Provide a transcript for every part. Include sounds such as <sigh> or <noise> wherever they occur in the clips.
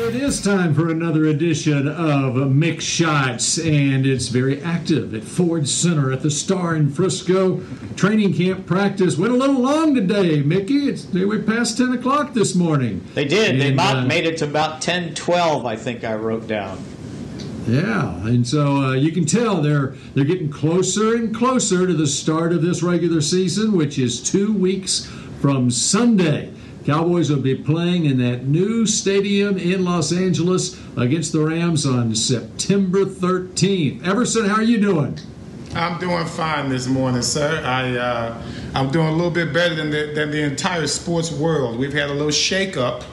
It is time for another edition of Mick Shots, and it's very active at Ford Center at the Star in Frisco. Training camp practice went a little long today, Mickey. It's they were past ten o'clock this morning. They did. they And, about uh, made it to about 10, 12, I think I wrote down. Yeah, and so uh, you can tell they're they're getting closer and closer to the start of this regular season, which is two weeks from Sunday. Cowboys will be playing in that new stadium in Los Angeles against the Rams on September 13th. Everson, how are you doing? I'm doing fine this morning, sir. I uh, I'm doing a little bit better than the, than the entire sports world. We've had a little shake-up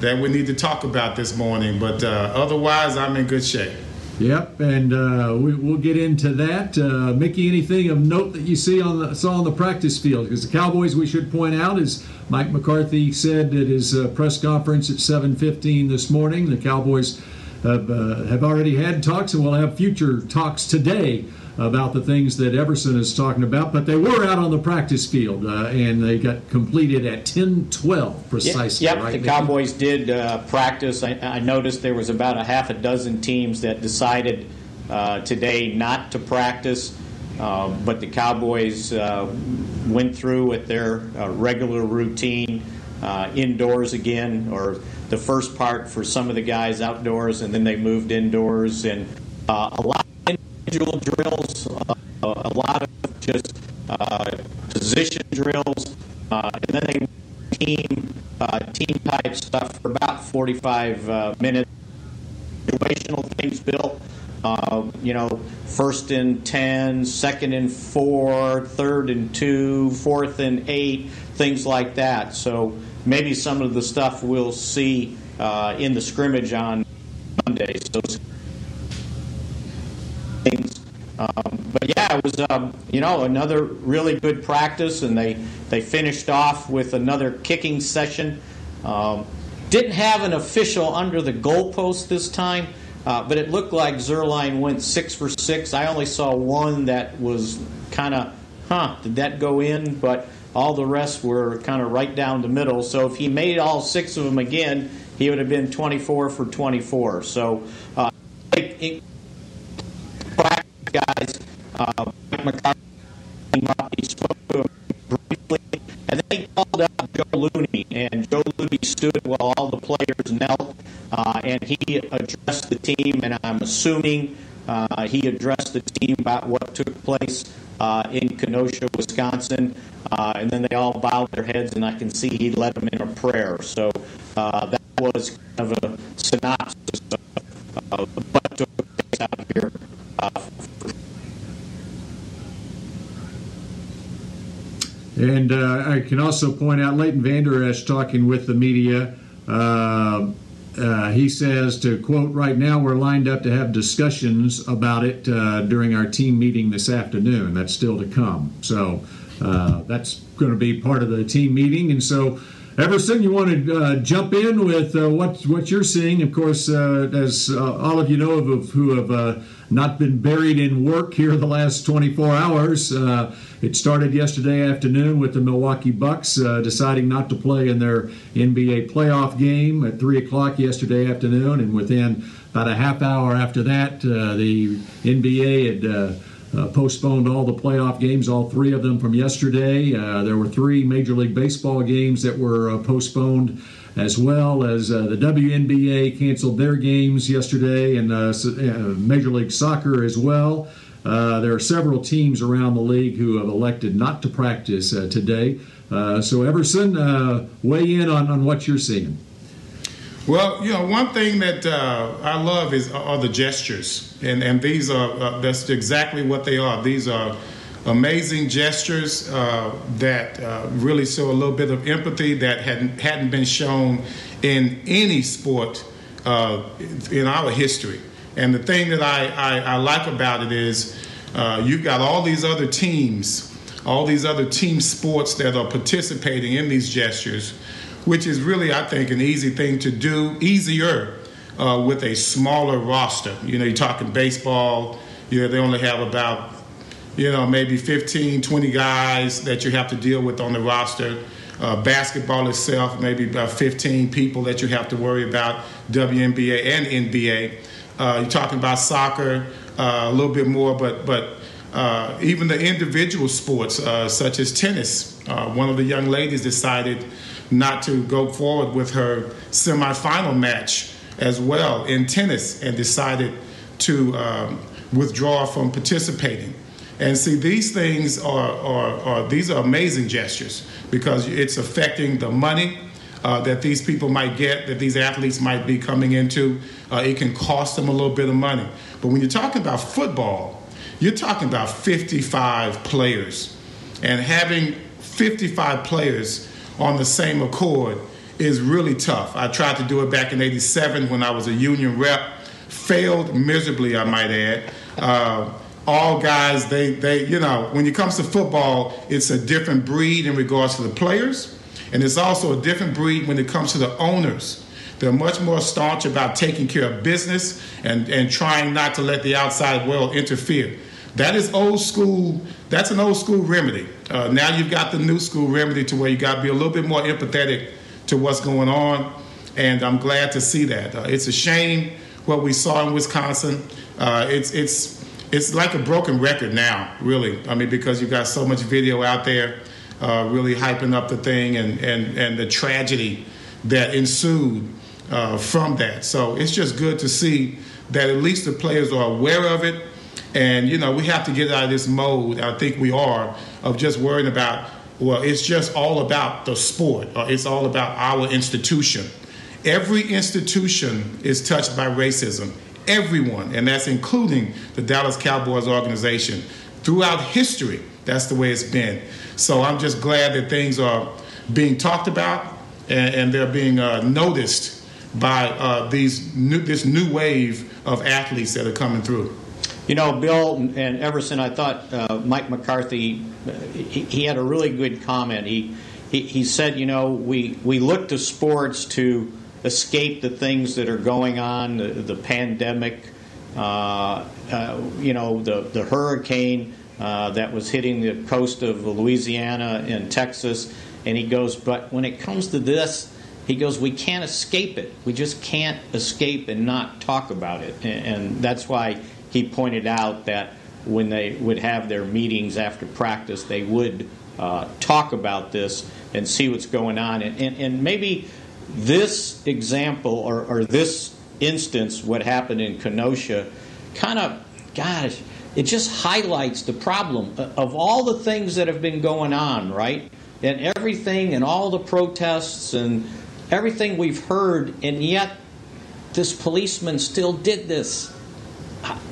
that we need to talk about this morning, but uh, otherwise, I'm in good shape. Yep, and uh, we, we'll get into that. Uh, Mickey, anything of note that you see on the saw on the practice field? Because the Cowboys, we should point out, as Mike McCarthy said at his uh, press conference at 7:15 this morning, the Cowboys have, uh, have already had talks, and will have future talks today about the things that Everson is talking about. But they were out on the practice field, uh, and they got completed at 10:12 precisely. Yep, right, the? Cowboys did uh, practice. I, I noticed there was about a half a dozen teams that decided uh, today not to practice, uh, but the Cowboys uh, went through with their uh, regular routine uh, indoors again, or the first part for some of the guys outdoors, and then they moved indoors, and uh, a lot of individual drills, a lot of just uh, position drills, uh, and then they team uh, team type stuff for about 45 uh, minutes. Situational things, Bill. Uh, you know, first and 10, second and 4, third and 2, fourth and 8, things like that. So maybe some of the stuff we'll see uh, in the scrimmage on Monday. So. Um, but yeah, it was um, you know another really good practice, and they they finished off with another kicking session. Um, didn't have an official under the goalpost this time, uh, but it looked like Zuerlein went six for six. I only saw one that was kind of, huh, did that go in? But all the rest were kind of right down the middle. So if he made all six of them again, he would have been 24 for 24. So. Uh, it- practice guys. Uh, McCarthy came up, he spoke to him briefly, and then he called out Joe Looney, and Joe Looney stood while all the players knelt, uh, and he addressed the team, and I'm assuming uh, he addressed the team about what took place uh, in Kenosha, Wisconsin, uh, and then they all bowed their heads, and I can see he led them in a prayer. So uh, that was kind of a synopsis of uh, what took place out here. And uh, I can also point out Leighton Vander Esch talking with the media. Uh, uh, he says, to quote, right now we're lined up to have discussions about it uh, during our team meeting this afternoon. That's still to come. So uh, that's going to be part of the team meeting. And so, Everson, you want to uh, jump in with uh, what what you're seeing? Of course, uh, as uh, all of you know of, who have uh, not been buried in work here the last 24 hours, uh, it started yesterday afternoon with the Milwaukee Bucks deciding not to play in their NBA playoff game at three o'clock yesterday afternoon, and within about a half hour after that, the NBA had. Uh, postponed all the playoff games, all three of them from yesterday. Uh, there were three Major League Baseball games that were uh, postponed, as well as uh, the WNBA canceled their games yesterday, and uh, uh, Major League Soccer as well. There are several teams around the league who have elected not to practice today. So, Everson, weigh in on, on what you're seeing. Well, you know, one thing that uh, I love is are the gestures, and and these are uh, that's exactly what they are. These are amazing gestures uh, that uh, really show a little bit of empathy that hadn't hadn't been shown in any sport uh, in our history. And the thing that I, I, I like about it is uh, you've got all these other teams, all these other team sports that are participating in these gestures, which is really, I think, an easy thing to do, easier uh, with a smaller roster. You know, you're talking baseball, you know, they only have about, you know, maybe 15, 20 guys that you have to deal with on the roster. Uh, basketball itself, maybe about 15 people that you have to worry about, WNBA and NBA. Uh, you're talking about soccer, uh, a little bit more, but but uh, even the individual sports uh, such as tennis. Uh, one of the young ladies decided not to go forward with her semifinal match as well in tennis and decided to um, withdraw from participating. And see, these things are, are, are, these are amazing gestures because it's affecting the money uh, that these people might get, that these athletes might be coming into. Uh, it can cost them a little bit of money. But when you're talking about football, you're talking about 55 players. And having 55 players on the same accord is really tough. I tried to do it back in 87 when I was a union rep, failed miserably, I might add. Uh, all guys, they, they, you know, when it comes to football, it's a different breed in regards to the players, and it's also a different breed when it comes to the owners. They're much more staunch about taking care of business and, and trying not to let the outside world interfere. That is old school. That's an old school remedy. Uh, now you've got the new school remedy to where you got to be a little bit more empathetic to what's going on, and I'm glad to see that. Uh, it's a shame what we saw in Wisconsin. Uh, it's it's it's like a broken record now, really. I mean, because you've got so much video out there, uh, really hyping up the thing, and and and the tragedy that ensued uh, from that. So it's just good to see that at least the players are aware of it. And, you know, we have to get out of this mode, I think we are, of just worrying about well, it's just all about the sport, or it's all about our institution. Every institution is touched by racism. Everyone, and that's including the Dallas Cowboys organization. Throughout history, that's the way it's been. So I'm just glad that things are being talked about and, and they're being uh, noticed by uh, these new, this new wave of athletes that are coming through. You know, Bill and Everson, I thought uh, Mike McCarthy, he, he, had a really good comment. He, he, he said, you know, we, we look to sports to escape the things that are going on, the, the pandemic, uh, uh, you know, the, the hurricane uh, that was hitting the coast of Louisiana and Texas. And he goes, but when it comes to this, he goes, we can't escape it. We just can't escape and not talk about it. And, and that's why he pointed out that when they would have their meetings after practice, they would uh, talk about this and see what's going on. And, and, and maybe this example or, or, this instance, what happened in Kenosha, kind of, gosh, it just highlights the problem of all the things that have been going on, right? And everything and all the protests and everything we've heard, and yet this policeman still did this.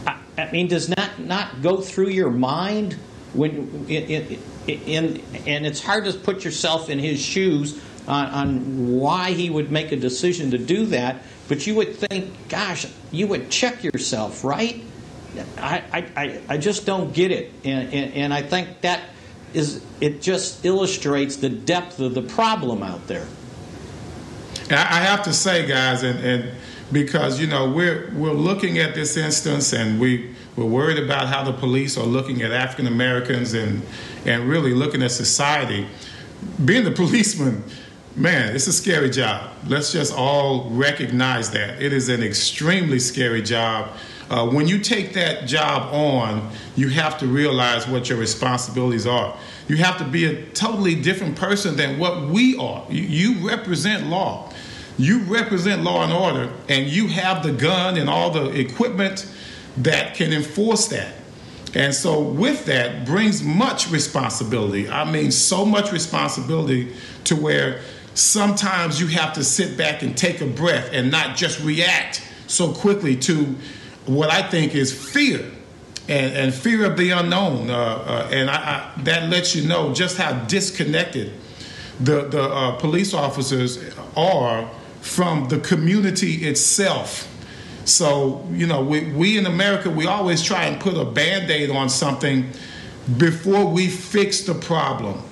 I, I mean, does not not go through your mind when in, in, and it's hard to put yourself in his shoes on, on why he would make a decision to do that. But you would think, gosh, you would check yourself, right? I, I, I just don't get it. And, and, and, I think that is, it just illustrates the depth of the problem out there. I have to say, guys, and, and because you know we're we're looking at this instance and we we're worried about how the police are looking at African Americans and and really looking at society. Being the <laughs> policeman, man, it's a scary job. Let's just all recognize that it is an extremely scary job. Uh, when you take that job on, you have to realize what your responsibilities are. You have to be a totally different person than what we are. You, you represent law you represent law and order and you have the gun and all the equipment that can enforce that. And so, with that brings much responsibility. I mean, so much responsibility to where sometimes you have to sit back and take a breath and not just react so quickly to what I think is fear and, and fear of the unknown. Uh, uh, and I, I, that lets you know just how disconnected the, the uh, police officers are from the community itself. So, you know, we, we in America, we always try and put a band aid on something before we fix the problem.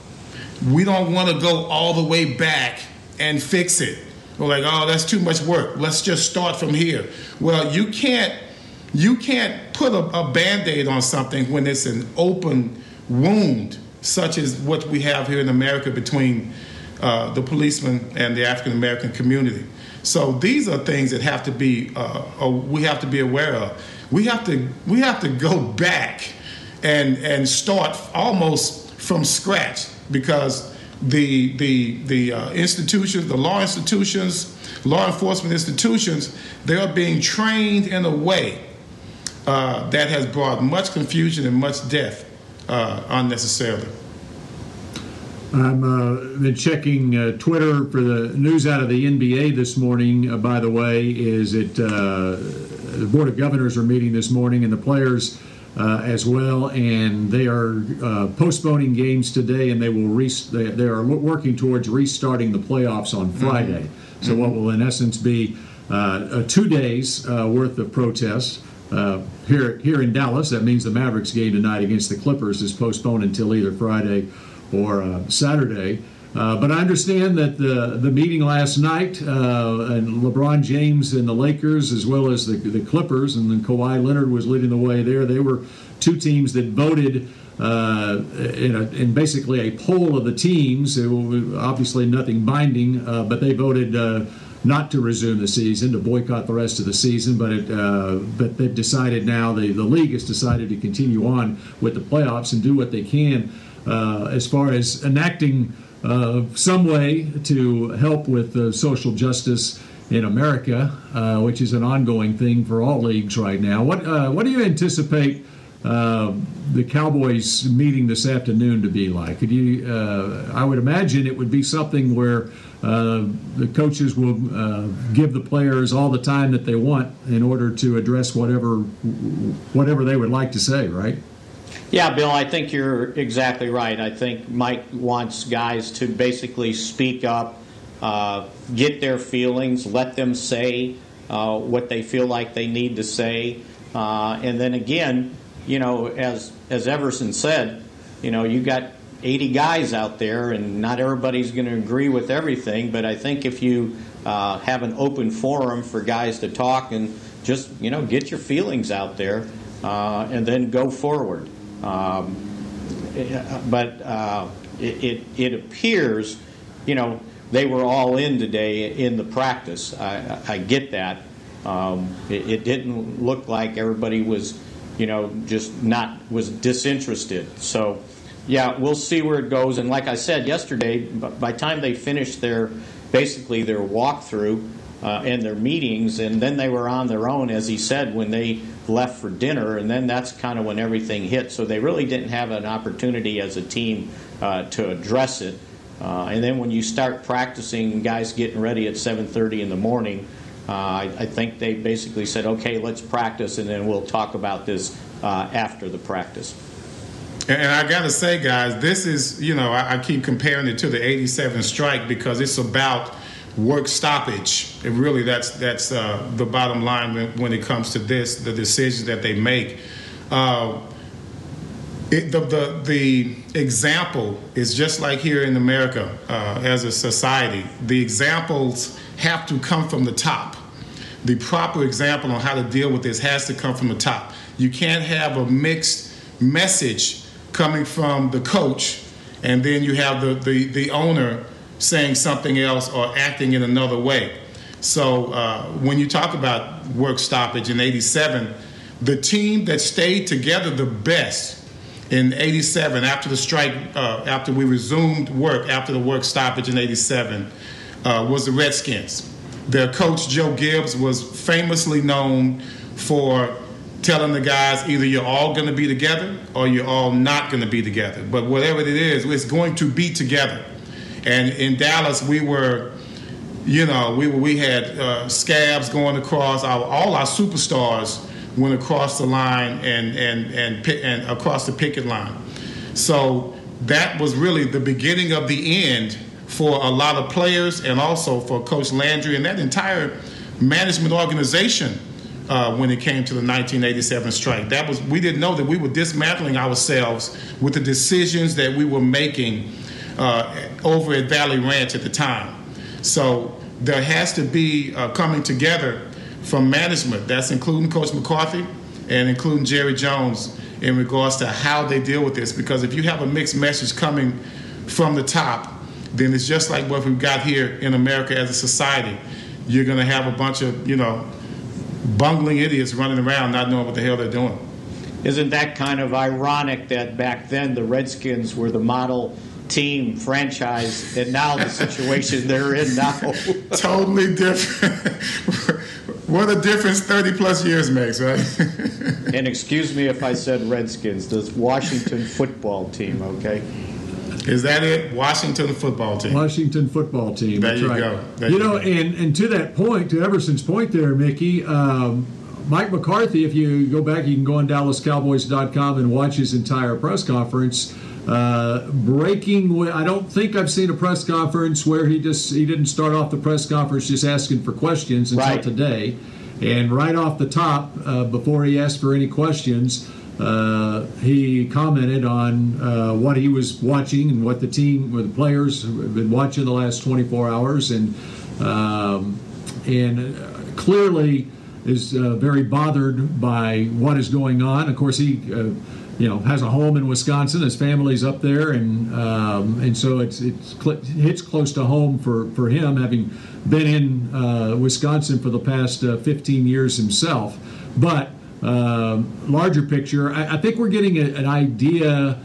We don't want to go all the way back and fix it. We're like, oh, that's too much work. Let's just start from here. Well, you can't you can't put a, a band-aid on something when it's an open wound, such as what we have here in America between uh, the policemen and the African American community. So these are things that have to be uh, uh, we have to be aware of. We have to we have to go back and and start almost from scratch because the the the uh, institutions, the law institutions, law enforcement institutions, they are being trained in a way uh, that has brought much confusion and much death uh, unnecessarily. I'm uh, been checking uh, Twitter for the news out of the NBA this morning. Uh, by the way, is it uh, the Board of Governors are meeting this morning, and the players uh, as well, and they are uh, postponing games today, and they will re- they, they, are working towards restarting the playoffs on Friday. Mm-hmm. So, mm-hmm. what will in essence be two days worth of protests. Uh, here here in Dallas. That means the Mavericks game tonight against the Clippers is postponed until either Friday or uh, Saturday. Uh, but I understand that the the meeting last night uh, and LeBron James and the Lakers, as well as the the Clippers, and then Kawhi Leonard was leading the way there. They were two teams that voted. Uh, in, a, in, basically a poll of the teams, obviously nothing binding, uh, but they voted not to resume the season, to boycott the rest of the season. But it, uh, but they've decided now, the, the league has decided to continue on with the playoffs and do what they can as far as enacting uh, some way to help with social justice in America, uh, which is an ongoing thing for all leagues right now. What uh, what do you anticipate? Uh, the Cowboys meeting this afternoon to be like? Could you? Uh, I would imagine it would be something where uh, the coaches will uh, give the players all the time that they want in order to address whatever whatever they would like to say, right? Yeah, Bill, I think you're exactly right. I think Mike wants guys to basically speak up, uh, get their feelings, let them say uh, what they feel like they need to say, uh, and then again, you know, as as Everson said, you know, you got 80 guys out there, and not everybody's going to agree with everything. But I think if you uh, have an open forum for guys to talk and just you know get your feelings out there, uh, and then go forward. Um, but uh, it, it, it appears, you know, they were all in today in the practice. I, I get that. Um, it, it, didn't look like everybody was, you know, just not was disinterested. So yeah, we'll see where it goes. And like I said yesterday, by the time they finished their basically their walkthrough uh, and their meetings, and then they were on their own, as he said, when they left for dinner, and then that's kind of when everything hit. So they really didn't have an opportunity as a team uh, to address it. Uh, and then when you start practicing, guys getting ready at 7:30 in the morning, uh, I, I, think they basically said, "Okay, let's practice, and then we'll talk about this uh, after the practice." And I got to say, guys, this is, you know, I, I, keep comparing it to the 87 strike because it's about work stoppage. And really, that's, that's uh, the bottom line when, when, it comes to this, the decisions that they make. Uh, it, the, the, the example is just like here in America uh, as a society. The examples have to come from the top. The proper example on how to deal with this has to come from the top. You can't have a mixed message coming from the coach, and then you have the, the, the owner saying something else or acting in another way. So uh, when you talk about work stoppage in 87, the team that stayed together the best in 87 after the strike, uh, after we resumed work, after the work stoppage in 87, uh, was the Redskins. Their coach, Joe Gibbs, was famously known for telling the guys either you're all going to be together or you're all not going to be together. But whatever it is, it's going to be together. And in Dallas, we were, you know, we we had uh, scabs going across. Our, all our superstars went across the line and and and and across the picket line. So that was really the beginning of the end for a lot of players and also for Coach Landry and that entire management organization uh, when it came to the 1987 strike. That was we didn't know that we were dismantling ourselves with the decisions that we were making uh, over at Valley Ranch at the time. So there has to be uh, coming together from management. That's including Coach McCarthy and including Jerry Jones in regards to how they deal with this. Because if you have a mixed message coming from the top, then it's just like what we've got here in America as a society. You're going to have a bunch of, you know, bungling idiots running around not knowing what the hell they're doing. Isn't that kind of ironic that back then the Redskins were the model team franchise, and now the situation they're in now? <laughs> totally different. what a difference 30 plus years makes, right? <laughs> and excuse me if I said Redskins, the Washington football team, okay? Is that it? Washington football team. Washington football team. There That's you right. go. There you you know, go. and and to that point, to Everson's point there, Mickey. Um, Mike McCarthy, if you go back, you can go on DallasCowboys.com and watch his entire press conference. Uh, breaking, I don't think I've seen a press conference where he just he didn't start off the press conference just asking for questions until Right. today, and right off the top, uh, before he asked for any questions, uh, he commented on uh, what he was watching and what the team, or the players have been watching the last 24 hours, and um, and uh, clearly is uh, very bothered by what is going on. Of course, he. Uh, you know, has a home in Wisconsin. His family's up there, and um, and so it's it's cl- hits close to home for, for him, having been in uh, Wisconsin for the past uh, 15 years himself. But um larger picture, I, I think we're getting a, an idea.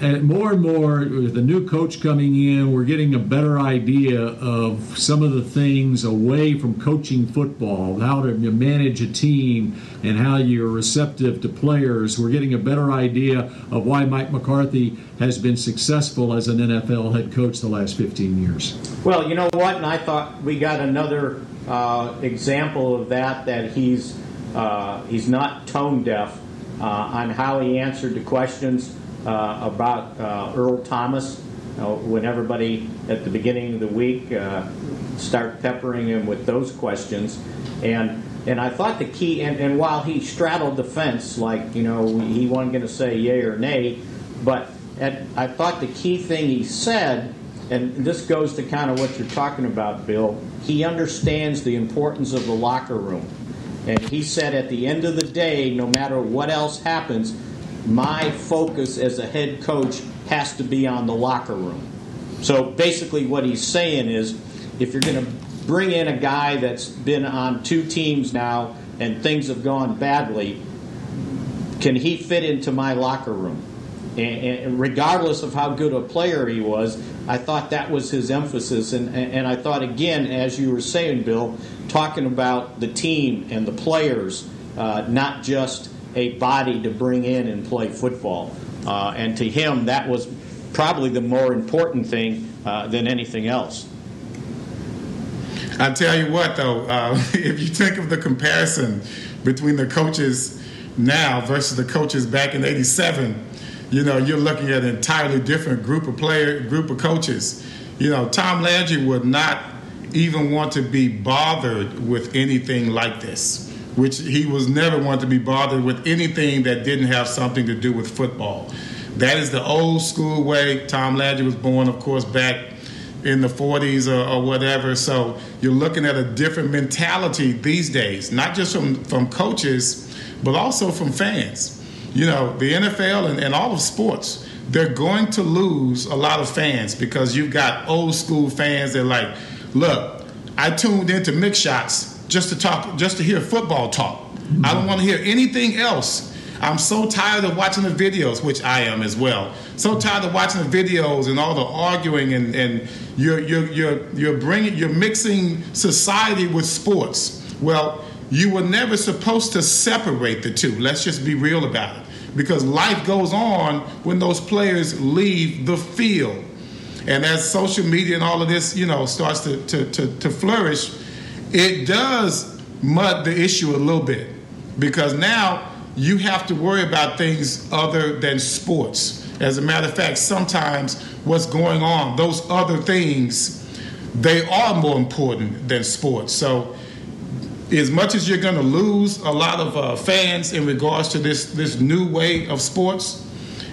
And more and more, with the new coach coming in, we're getting a better idea of some of the things away from coaching football, how to manage a team, and how you're receptive to players. We're getting a better idea of why Mike McCarthy has been successful as an NFL head coach the last 15 years. Well, you know what? And I thought we got another uh, example of that. That he's uh, he's not tone deaf uh, on how he answered the questions about uh, Earl Thomas. You when everybody at the beginning of the week uh, start peppering him with those questions, and and I thought the key, and, and while he straddled the fence, like you know, he wasn't going to say yay or nay, but at, I thought the key thing he said and this goes to kind of what you're talking about, Bill. He understands the importance of the locker room. And he said at the end of the day, no matter what else happens, my focus as a head coach has to be on the locker room. So basically, what he's saying is if you're going to bring in a guy that's been on two teams now and things have gone badly, can he fit into my locker room? And, regardless of how good a player he was, I thought that was his emphasis. And, and I thought, again, as you were saying, Bill, talking about the team and the players, uh, not just a body to bring in and play football. Uh, and to him, that was probably the more important thing uh, than anything else. I tell you what, though, uh, <laughs> if you think of the comparison between the coaches now versus the coaches back in '87, you know, you're looking at an entirely different group of player, group of coaches. You know, Tom Landry would not even want to be bothered with anything like this, which he was never one to be bothered with anything that didn't have something to do with football. That is the old school way. Tom Landry was born, of course, back in the 40s or, or, whatever. So you're looking at a different mentality these days, not just from, from coaches, but also from fans. You know, the NFL and, and all of sports, they're going to lose a lot of fans because you've got old school fans that are like, look, I tuned into Mick Shots just to talk, just to hear football talk. I don't want to hear anything else. I'm so tired of watching the videos, which I am as well. So tired of watching the videos and all the arguing and, and you're, you're, you're, you're bringing, you're mixing society with sports. Well, you were never supposed to separate the two. Let's just be real about it. Because life goes on when those players leave the field. And as social media and all of this, you know, starts to, to, to, to flourish, it does mud the issue a little bit. Because now you have to worry about things other than sports. As a matter of fact, sometimes what's going on, those other things they are more important than sports. So, as much as you're going to lose a lot of uh, fans in regards to this this new way of sports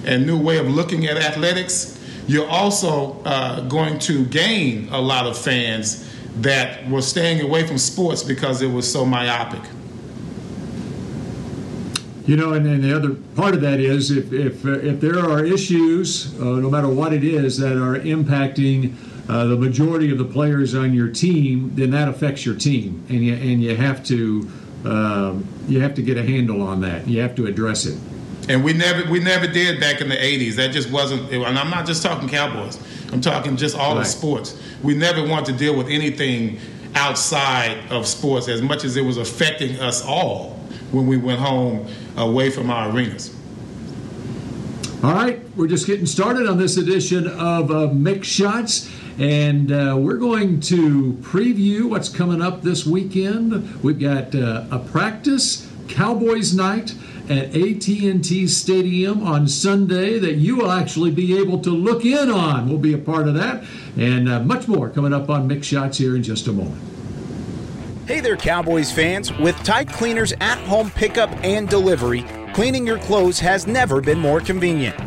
and new way of looking at athletics, you're also uh, going to gain a lot of fans that were staying away from sports because it was so myopic. You know, and, then the other part of that is if if, uh, if there are issues, uh, no matter what it is, that are impacting uh, the majority of the players on your team, then that affects your team, and you and you have to um, you have to get a handle on that. You have to address it. And we never we never did back in the '80s. That just wasn't. And I'm not just talking Cowboys. I'm talking just all right. of sports. We never wanted to deal with anything outside of sports as much as it was affecting us all when we went home away from our arenas. All right, we're just getting started on this edition of uh, Mick Shots, and uh, we're going to preview what's coming up this weekend. We've got uh, a practice Cowboys night at AT&T Stadium on Sunday that you will actually be able to look in on. We'll be a part of that, and uh, much more coming up on Mick Shots here in just a moment. Hey there, Cowboys fans. With Tide Cleaners at home pickup and delivery, cleaning your clothes has never been more convenient.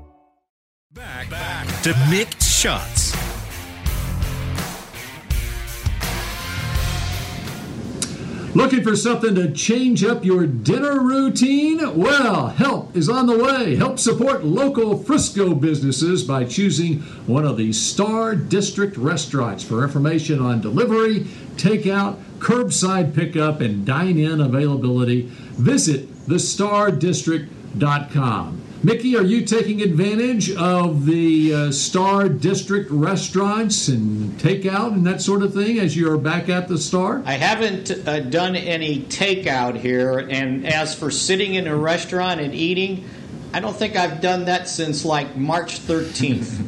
Back, back to Mick Shots. Looking for something to change up your dinner routine? Well, help is on the way. Help support local Frisco businesses by choosing one of the Star District restaurants. For information on delivery, takeout, curbside pickup, and dine in availability, visit thestardistrict.com. Mickey, are you taking advantage of the uh, Star District restaurants and takeout and that sort of thing as you're back at the Star? I haven't uh, done any takeout here, and as for sitting in a restaurant and eating, I don't think I've done that since like March 13th.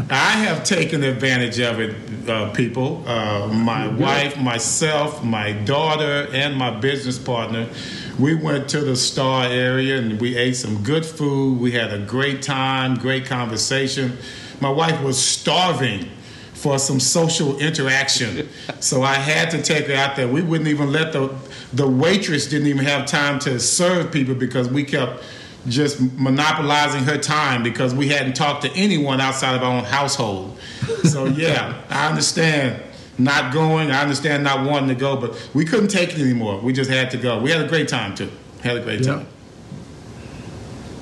<laughs> I have taken advantage of it, uh, people. Uh, my wife, myself, my daughter, and my business partner we went to the Star area and we ate some good food. We had a great time, great conversation. My wife was starving for some social interaction. <laughs> so I had to take her out there. We wouldn't even let the the waitress didn't even have time to serve people because we kept just monopolizing her time because we hadn't talked to anyone outside of our own household. So yeah, <laughs> I understand not going. I understand not wanting to go, but we couldn't take it anymore. We just had to go. We had a great time too. Had a great time.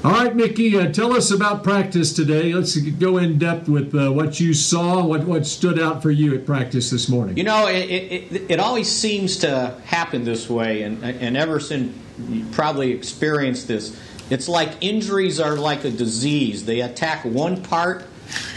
All right, Mickey, uh, tell us about practice today. Let's go in depth with uh, what you saw, what, what stood out for you at practice this morning. You know, it, it, it always seems to happen this way, and, and Everson probably experienced this. it's like injuries are like a disease. They attack one part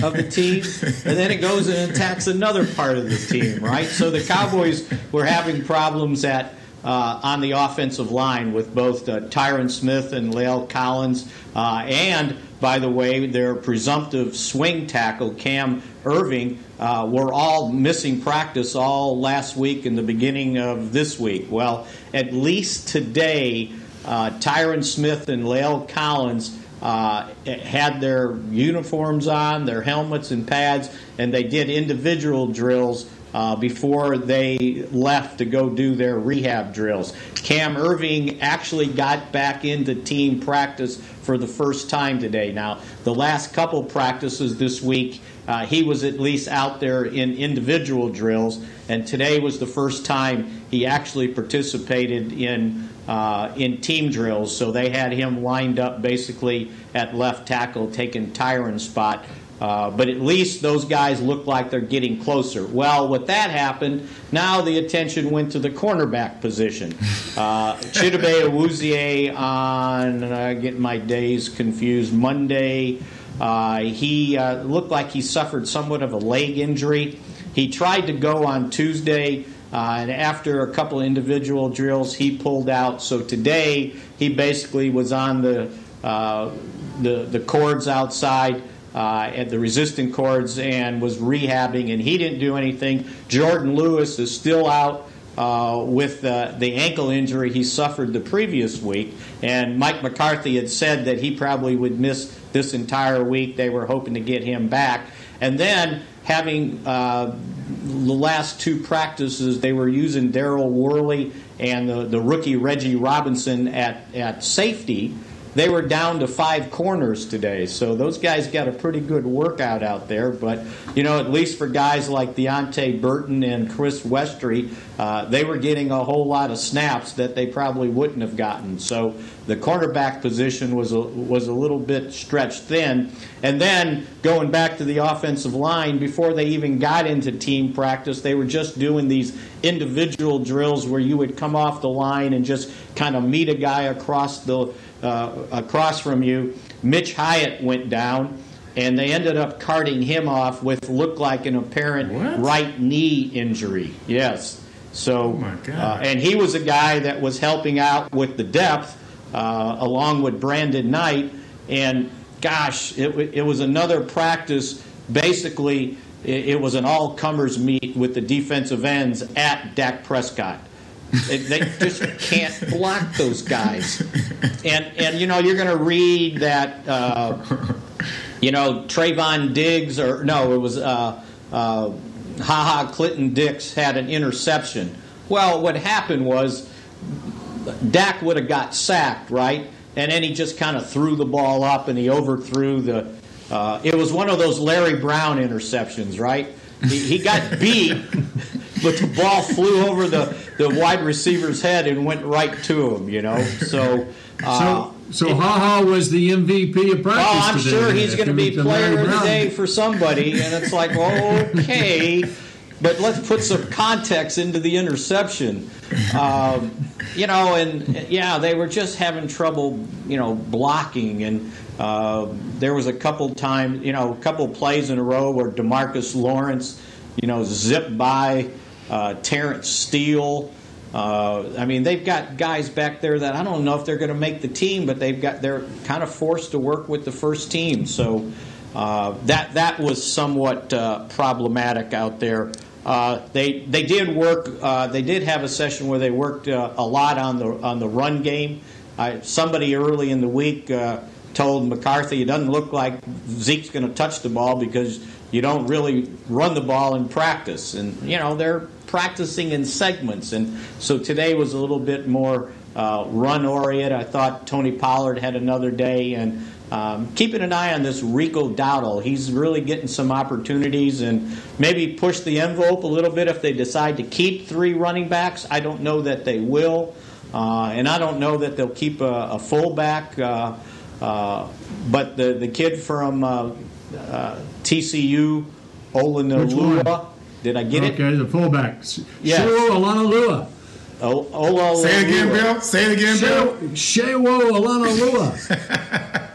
of the team, and then it goes and attacks another part of the team, right? So the Cowboys were having problems at uh, on the offensive line with both uh, Tyron Smith and La'el Collins, uh, and by the way, their presumptive swing tackle Cam Erving uh, were all missing practice all last week and the beginning of this week. Well, at least today, uh, Tyron Smith and La'el Collins uh, had their uniforms on, their helmets and pads, and they did individual drills uh, before they left to go do their rehab drills. Cam Erving actually got back into team practice for the first time today. Now, the last couple practices this week, uh, he was at least out there in individual drills, and today was the first time he actually participated in uh, in team drills. So they had him lined up basically at left tackle, taking Tyron's spot. Uh, but at least those guys look like they're getting closer. Well, with that happened, now the attention went to the cornerback position. Uh, <laughs> Chidobe Awuzie on, uh, getting my days confused, Monday. Uh, he uh, looked like he suffered somewhat of a leg injury. He tried to go on Tuesday. Uh, and after a couple of individual drills, he pulled out. So today, he basically was on the uh, the, the cords outside uh, at the resistant cords and was rehabbing, and he didn't do anything. Jourdan Lewis is still out. Uh, with uh, the ankle injury he suffered the previous week. And Mike McCarthy had said that he probably would miss this entire week. They were hoping to get him back. And then having uh, the last two practices, they were using Daryl Worley and the, the rookie Reggie Robinson at, at safety. They were down to five corners today, so those guys got a pretty good workout out there. But, you know, at least for guys like Deante Burton and Chris Westry, uh, they were getting a whole lot of snaps that they probably wouldn't have gotten. So the cornerback position was a, was a little bit stretched thin. And then going back to the offensive line, before they even got into team practice, they were just doing these individual drills where you would come off the line and just kind of meet a guy across the uh, across from you. Mitch Hyatt went down, and they ended up carting him off with looked like an apparent What? right knee injury. Yes. So, my God. uh, and he was a guy that was helping out with the depth, uh, along with Brandon Knight. And gosh, it, it was another practice. Basically, it, it was an all-comers meet with the defensive ends at Dak Prescott. They, just can't block those guys. And and you know you're going to read that uh, you know Trevon Diggs or no it was uh, uh, Ha Ha Clinton Dix had an interception. Well, what happened was Dak would have got sacked, right? And then he just kind of threw the ball up and he overthrew the. Uh, it was one of those Larry Brown interceptions, right? He, he got <laughs> beat, but the ball flew over the, the wide receiver's head and went right to him, you know? So. Uh, So, so Ha Ha was the MVP of practice well, I'm today, sure he's going to be look player of the day for somebody, and it's like, <laughs> okay, but let's put some context into the interception. Um, you know, and yeah, they were just having trouble, you know, blocking, and uh, there was a couple times, you know, a couple plays in a row where Demarcus Lawrence, you know, zipped by uh, Terence Steele. Uh, I mean, they've got guys back there that I don't know if they're going to make the team, but they've got they're kind of forced to work with the first team. So uh, that that was somewhat uh, problematic out there. Uh, they they did work. Uh, they did have a session where they worked uh, a lot on the on the run game. Somebody early in the week uh, told McCarthy, "It doesn't look like Zeke's going to touch the ball because you don't really run the ball in practice." And you know they're practicing in segments, and so today was a little bit more uh, run oriented. I thought Tony Pollard had another day, and um, keeping an eye on this Rico Dowdle. He's really getting some opportunities, and maybe push the envelope a little bit if they decide to keep three running backs. I don't know that they will, uh, and I don't know that they'll keep a, a fullback. Uh, uh, but the the kid from uh, uh, TCU, Which? Olonilua. Did I get it? Okay, the fullback. Yes. Sure, Alana Lua. Oh, Olo. Say it again, Bill. Say it again, Bill. Sewo Olonilua. <laughs>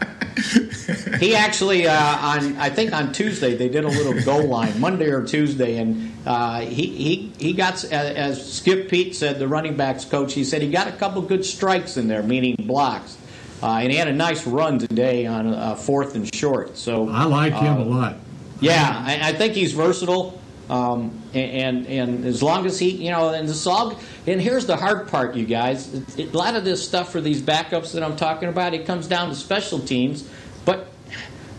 he actually uh, on I think on Tuesday they did a little goal line Monday or Tuesday, and uh, he he he got as Skip Peete said, the running backs coach. He said he got a couple good strikes in there, meaning blocks, uh, and he had a nice run today on a fourth and short. So I like him a uh, lot. Yeah, I, I think he's versatile. Um, and, and as long as he, you know, and this all, and here's the hard part, you guys. It, it, a lot of this stuff for these backups that I'm talking about, it comes down to special teams,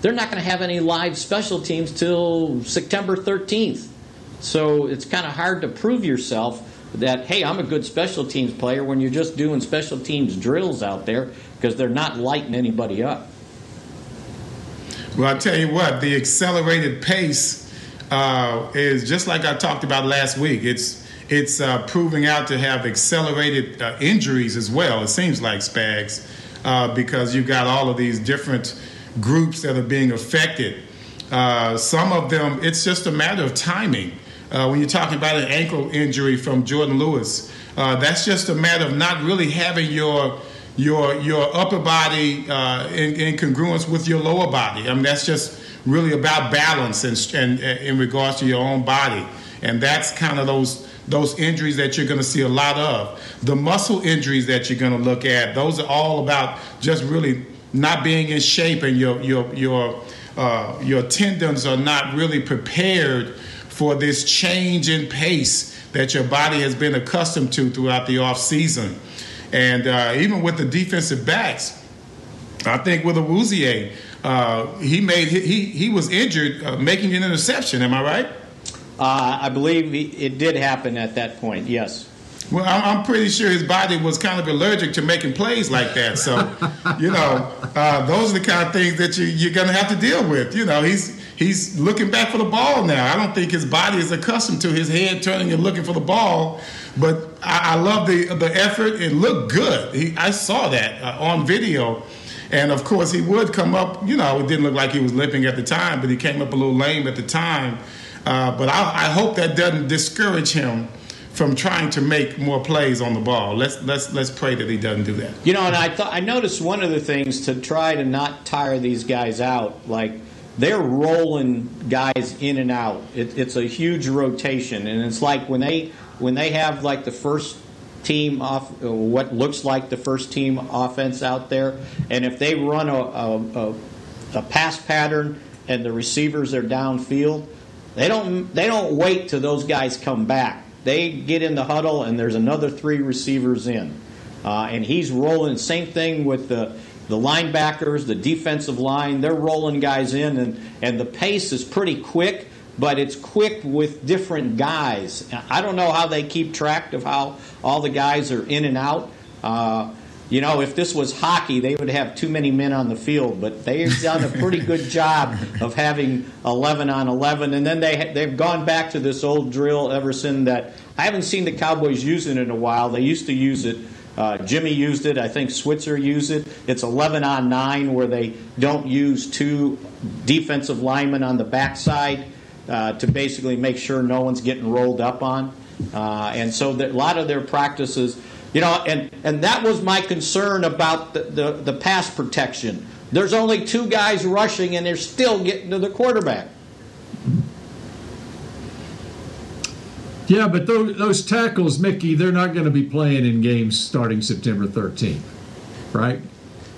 they're not going to have any live special teams till September 13th. So it's kind of hard to prove yourself that hey, I'm a good special teams player when you're just doing special teams drills out there because they're not lighting anybody up. Well, I tell you what, the accelerated pace uh, is just like I talked about last week. It's it's uh, proving out to have accelerated uh, injuries as well. It seems like Spags uh, because you've got all of these different groups that are being affected. Uh, some of them, it's just a matter of timing. Uh, when you're talking about an ankle injury from Jourdan Lewis, that's just a matter of not really having your your your upper body in, in congruence with your lower body. I mean, that's just really about balance and, and, and in regards to your own body. And that's kind of those those injuries that you're going to see a lot of. The muscle injuries that you're going to look at, those are all about just really not being in shape and your your your uh, your tendons are not really prepared for this change in pace that your body has been accustomed to throughout the off season. And uh, even with the defensive backs, I think with Awuzie, uh, he made he he was injured uh, making an interception. Am I right? Uh, I believe it did happen at that point. Yes. Well, I'm, I'm, pretty sure his body was kind of allergic to making plays like that. So, <laughs> you know, uh, those are the kind of things that you, you're going to have to deal with. You know, he's he's looking back for the ball now. I don't think his body is accustomed to his head turning and looking for the ball. But I, I love the the effort. It looked good. He, I saw that uh, on video and of course, he would come up, you know, it didn't look like he was limping at the time, but he came up a little lame at the time. Uh, but I, I, hope that doesn't discourage him from trying to make more plays on the ball. Let's let's let's pray that he doesn't do that. You know, and I thought I noticed one of the things to try to not tire these guys out, like they're rolling guys in and out. It, it's a huge rotation, and it's like when they when they have like the first team off, uh, what looks like the first team offense out there. And if they run a, a, a pass pattern and the receivers are downfield, they don't they don't wait till those guys come back. They get in the huddle and there's another three receivers in, uh, and he's rolling. Same thing with the the linebackers, the defensive line. They're rolling guys in, and and the pace is pretty quick but it's quick with different guys. I don't know how they keep track of how all the guys are in and out. Uh, you know, if this was hockey, they would have too many men on the field, but they've done a pretty good job of having 11 on 11. And then they, they've gone back to this old drill ever since that. I haven't seen the Cowboys it in a while. They used to use it. Uh, Jimmy used it. I think Switzer used it. It's 11 on 9 where they don't use two defensive linemen on the backside uh, to basically make sure no one's getting rolled up on. Uh, and so a lot of their practices, you know, and, and that was my concern about the, the, the pass protection. There's only two guys rushing, and they're still getting to the quarterback. Yeah, but those, those tackles, Mickey, they're not going to be playing in games starting September 13th, right?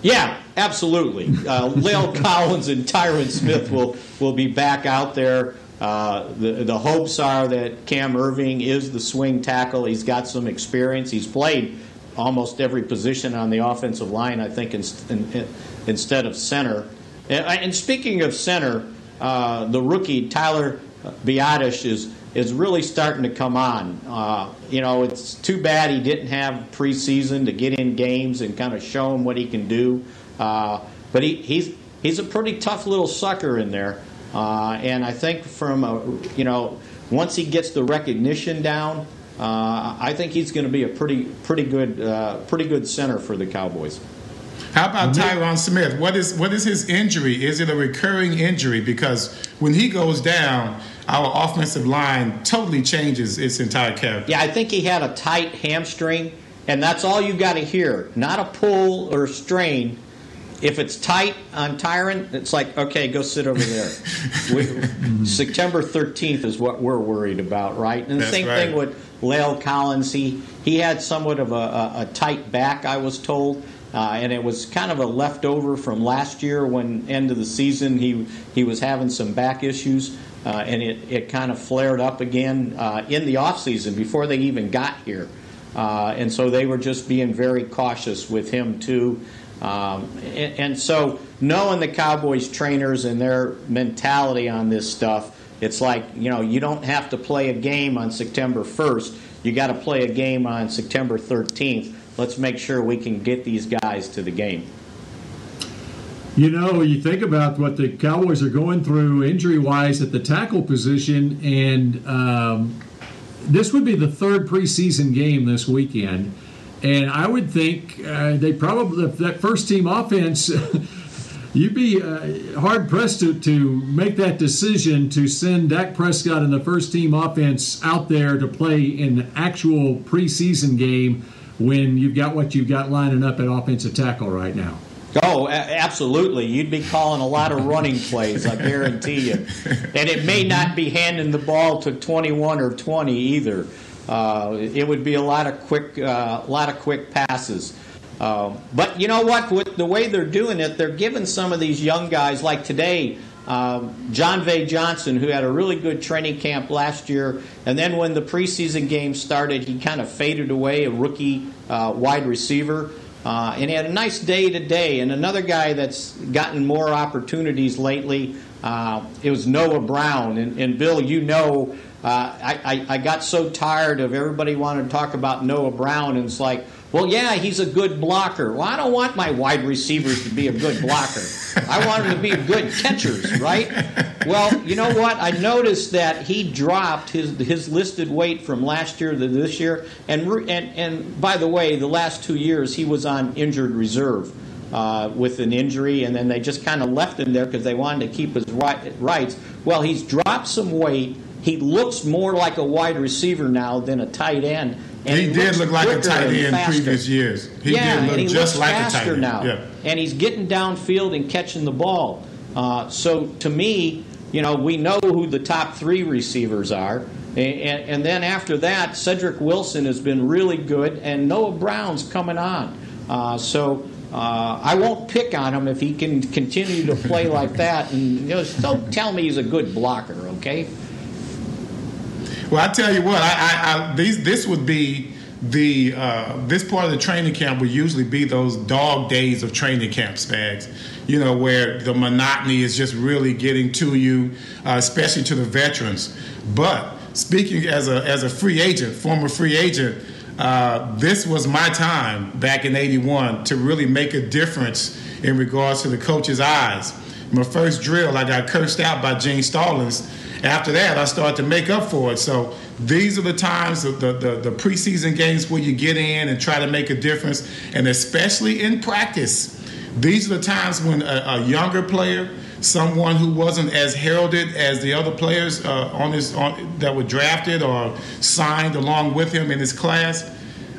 Yeah, absolutely. Uh, La'el <laughs> Collins and Tyron Smith will, will be back out there. Uh, the, the hopes are that Cam Erving is the swing tackle. He's got some experience. He's played almost every position on the offensive line, I think, in, in, instead of center. And, and, speaking of center, uh, the rookie Tyler Biadasz is is really starting to come on. Uh, you know, it's too bad he didn't have preseason to get in games and kind of show him what he can do. Uh, but he, he's he's a pretty tough little sucker in there. Uh, and I think from a, you know once he gets the recognition down, uh, I think he's going to be a pretty pretty good uh, pretty good center for the Cowboys. How about Tyron Smith? What is what is his injury? Is it a recurring injury? Because when he goes down, our offensive line totally changes its entire character. Yeah, I think he had a tight hamstring, and that's all you got to hear. Not a pull or strain. If it's tight on Tyron, it's like, okay, go sit over there. <laughs> we, September 13th is what we're worried about, right? And the That's same right. thing with La'el Collins. He, he had somewhat of a, a, a tight back, I was told. Uh, and it was kind of a leftover from last year when end of the season he he was having some back issues uh, and it, it kind of flared up again uh, in the offseason before they even got here uh, and so they were just being very cautious with him too um, and, and so knowing the Cowboys trainers and their mentality on this stuff it's like you know you don't have to play a game on September 1st you got to play a game on September 13th let's make sure we can get these guys to the game. You know, you think about what the Cowboys are going through injury wise at the tackle position, and um, this would be the third preseason game this weekend. And I would think uh, they probably, that first team offense, <laughs> you'd be uh, hard pressed to, to make that decision to send Dak Prescott and the first team offense out there to play an actual preseason game when you've got what you've got lining up at offensive tackle right now. Oh, absolutely. You'd be calling a lot of running plays, I guarantee you. And it may not be handing the ball to 21 or 20 either. Uh, it would be a lot of quick, uh, lot of quick passes. Uh, but you know what? With the way they're doing it, they're giving some of these young guys, like today, um, Jon'Vea Johnson, who had a really good training camp last year, and then when the preseason game started, he kind of faded away, a rookie uh, wide receiver. Uh, and he had a nice day today. And another guy that's gotten more opportunities lately, uh, it was Noah Brown. And, and Bill, you know, uh, I, I, I got so tired of everybody wanting to talk about Noah Brown, and it's like, well, yeah, he's a good blocker. Well, I don't want my wide receivers to be a good blocker. I want them to be good catchers, right? Well, you know what? I noticed that he dropped his his listed weight from last year to this year, and and and by the way, the last two years he was on injured reserve uh, with an injury, and then they just kind of left him there because they wanted to keep his right, rights. Well, he's dropped some weight. He looks more like a wide receiver now than a tight end. And he, did look like a tight end faster. previous years. He yeah, did look and he just like a tight end. now, Yeah. and he's getting downfield and catching the ball. Uh, so to me, you know, we know who the top three receivers are, and, and, and then after that, Cedric Wilson has been really good, and Noah Brown's coming on. Uh, so. Uh, I won't pick on him if he can continue to play like <laughs> that, and you know, don't tell me he's a good blocker, okay? Well, I tell you what, I, I, I these this would be the uh, this part of the training camp would usually be those dog days of training camp, Spags. You know, where the monotony is just really getting to you, uh, especially to the veterans. But speaking as a as a free agent, former free agent, uh, this was my time back in '81 to really make a difference in regards to the coach's eyes. My first drill, I got cursed out by Gene Stallings. After that, I started to make up for it. So these are the times, the, the, the, preseason games where you get in and try to make a difference, and especially in practice. These are the times when a, a younger player, someone who wasn't as heralded as the other players uh, on his on, that were drafted or signed along with him in his class,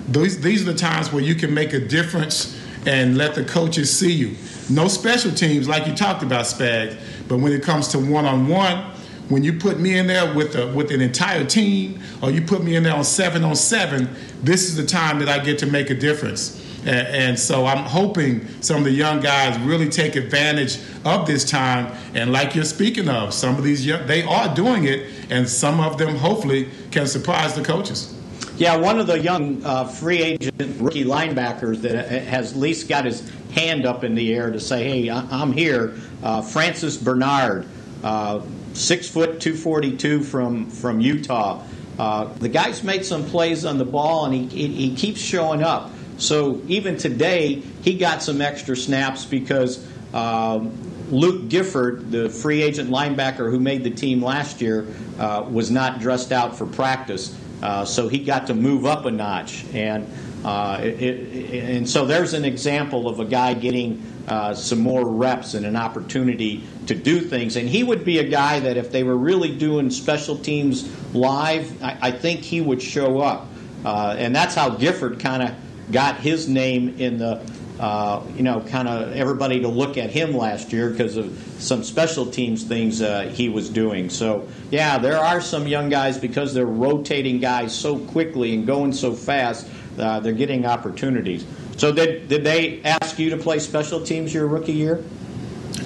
these, these are the times where you can make a difference and let the coaches see you. No special teams like you talked about, Spags, but when it comes to one-on-one, when you put me in there with a, with an entire team, or you put me in there on seven on seven, this is the time that I get to make a difference. And, so I'm hoping some of the young guys really take advantage of this time. And like you're speaking of, some of these young, they are doing it, and some of them hopefully can surprise the coaches. Yeah, one of the young uh, free agent rookie linebackers that has at least got his hand up in the air to say, "Hey, I'm here." Uh, Francis Bernard, uh, six foot, two forty two from from Utah. Uh, the guy's made some plays on the ball, and he, he he keeps showing up. So even today, he got some extra snaps because um, Luke Gifford, the free agent linebacker who made the team last year, uh, was not dressed out for practice. Uh, so he got to move up a notch. And Uh, it, it, and so there's an example of a guy getting uh, some more reps and an opportunity to do things. And he would be a guy that if they were really doing special teams live, I, I think he would show up. Uh, and that's how Gifford kind of got his name in the, uh, you know, kind of everybody to look at him last year because of some special teams things uh, he was doing. So, yeah, there are some young guys because they're rotating guys so quickly and going so fast, uh, they're getting opportunities. So, did, did they ask you to play special teams your rookie year?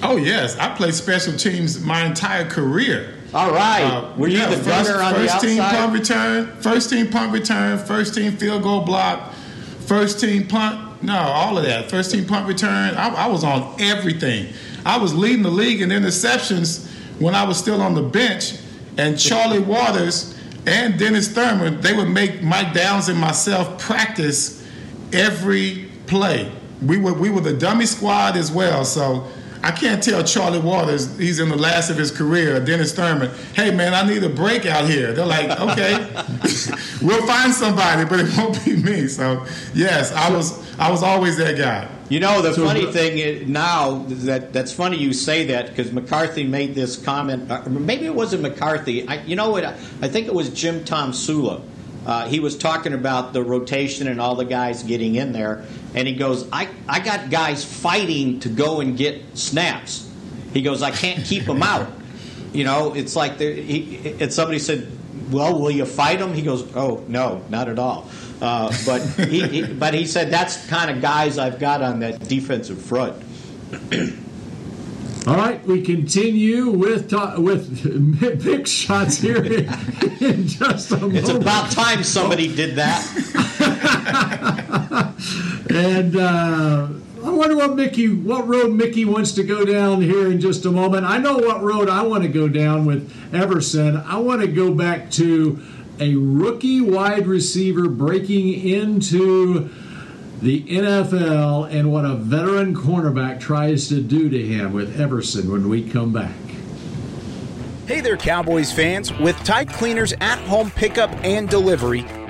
Oh, yes. I played special teams my entire career. All right. Uh, Were you yeah, the first, gunner on first the team outside? punt return, first team punt return, first team field goal block, first team punt. No, all of that. First team punt return. I, I was on everything. I was leading the league in interceptions when I was still on the bench, and Charlie Waters and Dennis Thurman they would make Mike Downs and myself practice every play. We were we were the dummy squad as well, so. I can't tell Charlie Waters, he's in the last of his career, Dennis Thurman, hey man, I need a break out here. They're like, okay, <laughs> we'll find somebody, but it won't be me. So yes, I was I was always that guy. You know, the so, funny thing is now that that's funny you say that because McCarthy made this comment. Uh, maybe it wasn't McCarthy. I, you know what? I think it was Jim Tomsula. Uh, he was talking about the rotation and all the guys getting in there, and he goes, I, I got guys fighting to go and get snaps. He goes, I can't keep them out. You know, it's like he, and somebody said, Well, will you fight them? He goes, Oh, no, not at all. Uh, but he, he, but he said that's the kind of guys I've got on that defensive front. <clears throat> All right, we continue with ta- with <laughs> Mick Shots here in, in just a moment. It's about time somebody did that. <laughs> and uh, I wonder what Mickey, what road Mickey wants to go down here in just a moment. I know what road I want to go down with Everson. I want to go back to a rookie wide receiver breaking into the NFL and what a veteran cornerback tries to do to him with Everson when we come back. Hey there, Cowboys fans. With Tide Cleaners at home pickup and delivery,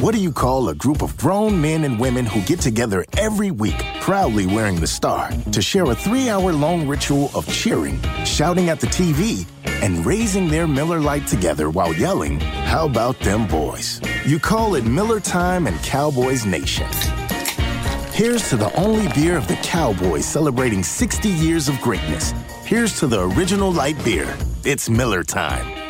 What do you call a group of grown men and women who get together every week, proudly wearing the star, to share a three hour long ritual of cheering, shouting at the TV, and raising their Miller Lite together while yelling, How about them boys? You call it Miller Time and Cowboys Nation. Here's to the only beer of the Cowboys celebrating 60 years of greatness. Here's to the original light beer. It's Miller Time.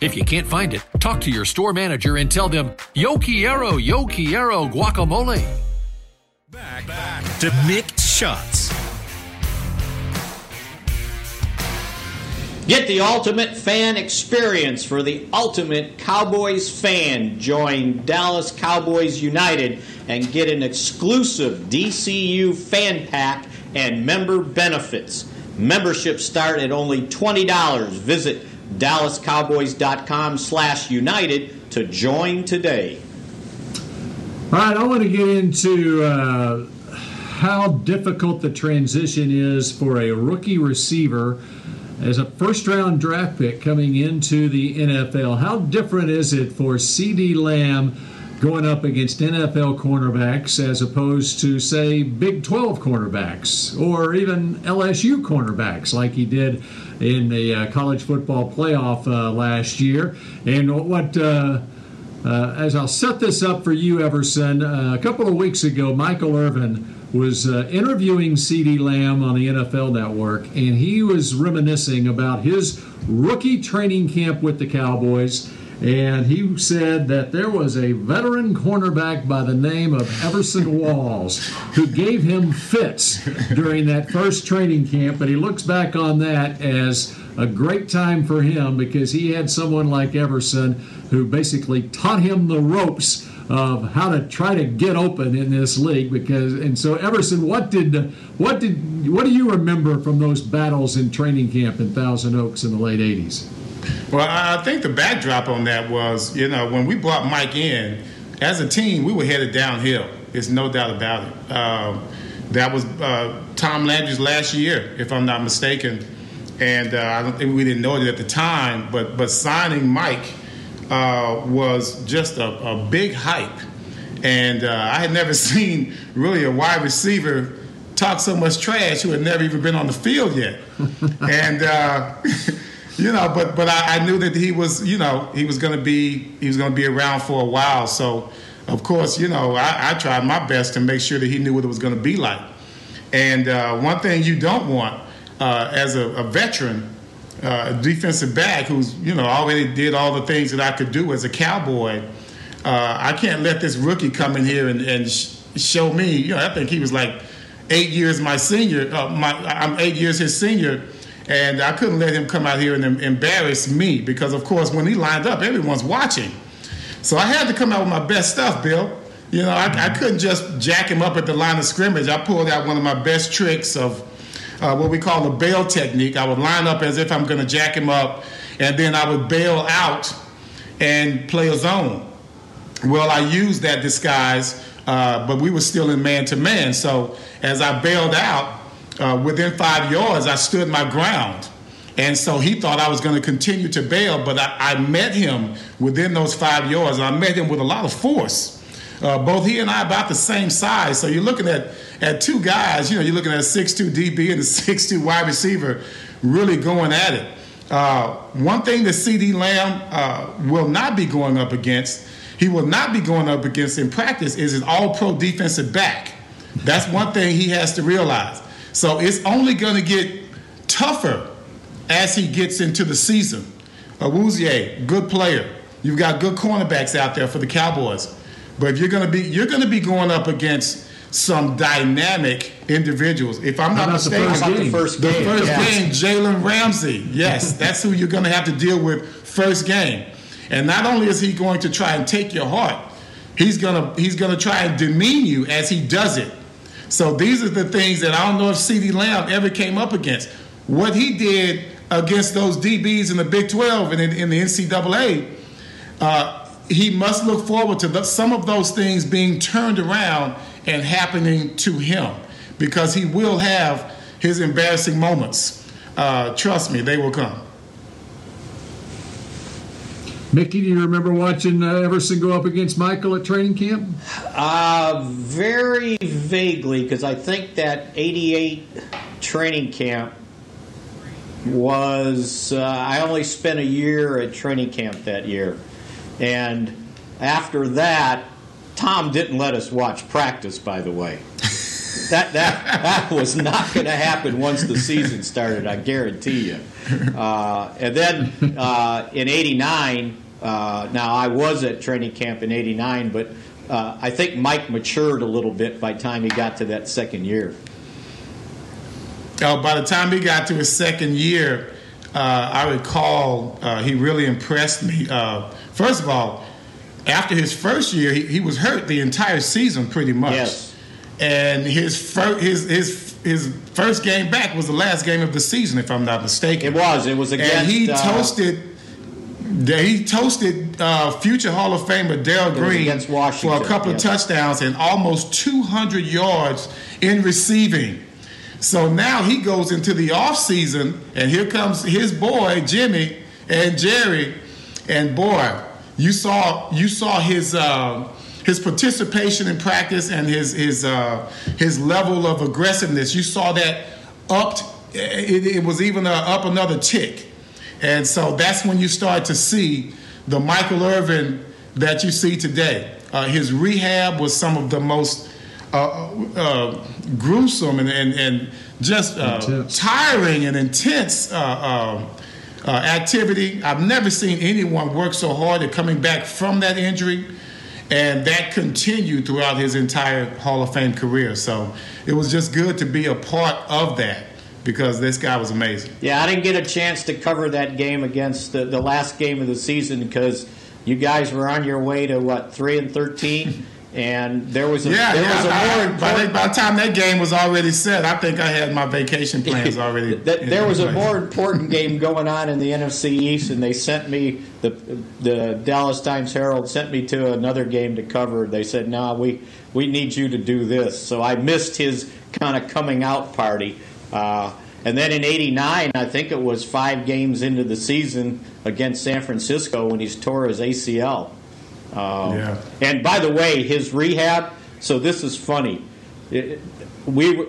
If you can't find it, talk to your store manager and tell them, Yo Quiero, Yo Quiero guacamole. Back, back to Mick Shots. Get the ultimate fan experience for the ultimate Cowboys fan. Join Dallas Cowboys United and get an exclusive DCU fan pack and member benefits. Membership start at only $20. Visit dallascowboys.com slash united to join today. All right, I want to get into uh, how difficult the transition is for a rookie receiver as a first round draft pick coming into the NFL. How different is it for CeeDee Lamb going up against NFL cornerbacks as opposed to, say, Big 12 cornerbacks or even LSU cornerbacks like he did in the uh, college football playoff uh, last year? And what. Uh, as I'll set this up for you, Everson, a couple of weeks ago, Michael Irvin was uh, interviewing CeeDee Lamb on the NFL Network, and he was reminiscing about his rookie training camp with the Cowboys. And he said that there was a veteran cornerback by the name of Everson Walls who gave him fits during that first training camp. But he looks back on that as a great time for him because he had someone like Everson who basically taught him the ropes of how to try to get open in this league because and so Everson what did what did what do you remember from those battles in training camp in Thousand Oaks in the late 80s well I think the backdrop on that was you know when we brought Mike in as a team we were headed downhill there's no doubt about it um, that was uh, Tom Landry's last year if I'm not mistaken and uh, I don't think we didn't know it at the time but but signing Mike uh, was just a, a, big hype. And uh, I had never <laughs> seen really a wide receiver talk so much trash who had never even been on the field yet. <laughs> and uh, <laughs> you know, but but I, I, knew that he was, you know, he was going to be he was to be around for a while. So of course, you know, I, I, tried my best to make sure that he knew what it was going to be like. And uh, one thing you don't want uh, as a, a veteran uh, defensive back who's you know already did all the things that I could do as a cowboy. Uh, I can't let this rookie come in here and, and sh- show me. You know, I think he was like eight years my senior. Uh, my, I'm eight years his senior, and I couldn't let him come out here and embarrass me because, of course, when he lined up, everyone's watching. So I had to come out with my best stuff, Bill. You know, I, I couldn't just jack him up at the line of scrimmage. I pulled out one of my best tricks of uh, what we call the bail technique. I would line up as if I'm going to jack him up, and then I would bail out and play a zone. Well, I used that disguise, uh, but we were still in man to man. So as I bailed out, uh, within five yards, I stood my ground. And so he thought I was going to continue to bail, but I, I, met him within those five yards, and I met him with a lot of force. Uh, both he and I about the same size, so you're looking at at two guys, you know, you're looking at a 6'2 DB and a 6'2 wide receiver really going at it. Uh, one thing that CeeDee Lamb uh, will not be going up against, he will not be going up against in practice, is an all pro defensive back. That's one thing he has to realize. So it's only going to get tougher as he gets into the season. Awuzie, good player. You've got good cornerbacks out there for the Cowboys. But if you're going to be you're going to be going up against some dynamic individuals. If I'm not mistaken, the first, the first game, the first game Jalen Ramsey. Yes, <laughs> that's who you're going to have to deal with first game. And not only is he going to try and take your heart, he's going to he's going to try and demean you as he does it. So these are the things that I don't know if CeeDee Lamb ever came up against. What he did against those DBs in the Big 12 and in, in the NCAA, uh, he must look forward to the, some of those things being turned around and happening to him because he will have his embarrassing moments. Uh, trust me, they will come. Mickey, do you remember watching uh, Everson go up against Michael at training camp? Uh, very vaguely, because I think that 88 training camp was, uh, I only spent a year at training camp that year. And after that, Tom didn't let us watch practice, by the way. That, that, that was not going to happen once the season started, I guarantee you. Uh, and then uh, in 89, uh, now I was at training camp in 89, but uh, I think Mike matured a little bit by the time he got to that second year. Oh, by the time he got to his second year, uh, I recall uh, he really impressed me. first of all, after his first year, he, he was hurt the entire season pretty much. Yes. And his fir- his his his first game back was the last game of the season, if I'm not mistaken. It was. It was against. And he uh, toasted. He toasted uh, future Hall of Famer Darrell Green for a couple of touchdowns and almost 200 yards in receiving. So now he goes into the off season, and here comes his boy Jimmy and Jerry, and boy, you saw you saw his uh, his participation in practice and his his uh, his level of aggressiveness. You saw that upped. It, it was even uh, up another tick, and so that's when you start to see the Michael Irvin that you see today. Uh, his rehab was some of the most uh, uh, gruesome and, and, and just uh, tiring and intense uh, uh, uh, activity. I've never seen anyone work so hard at coming back from that injury, and that continued throughout his entire Hall of Fame career. So it was just good to be a part of that because this guy was amazing. Yeah, I didn't get a chance to cover that game against the, the last game of the season because you guys were on your way to what three and thirteen. <laughs> and there was a yeah, there yeah. was a more by, the, by the time that game was already set, I think I had my vacation plans already. <laughs> there was a more important game going on in the NFC East, and they sent me the the Dallas Times Herald sent me to another game to cover. They said, "No, nah, we we need you to do this." So I missed his kind of coming out party. Uh, and then in '89, I think it was five games into the season against San Francisco when he's tore his ACL. Um, yeah. And by the way, his rehab. So this is funny. It, we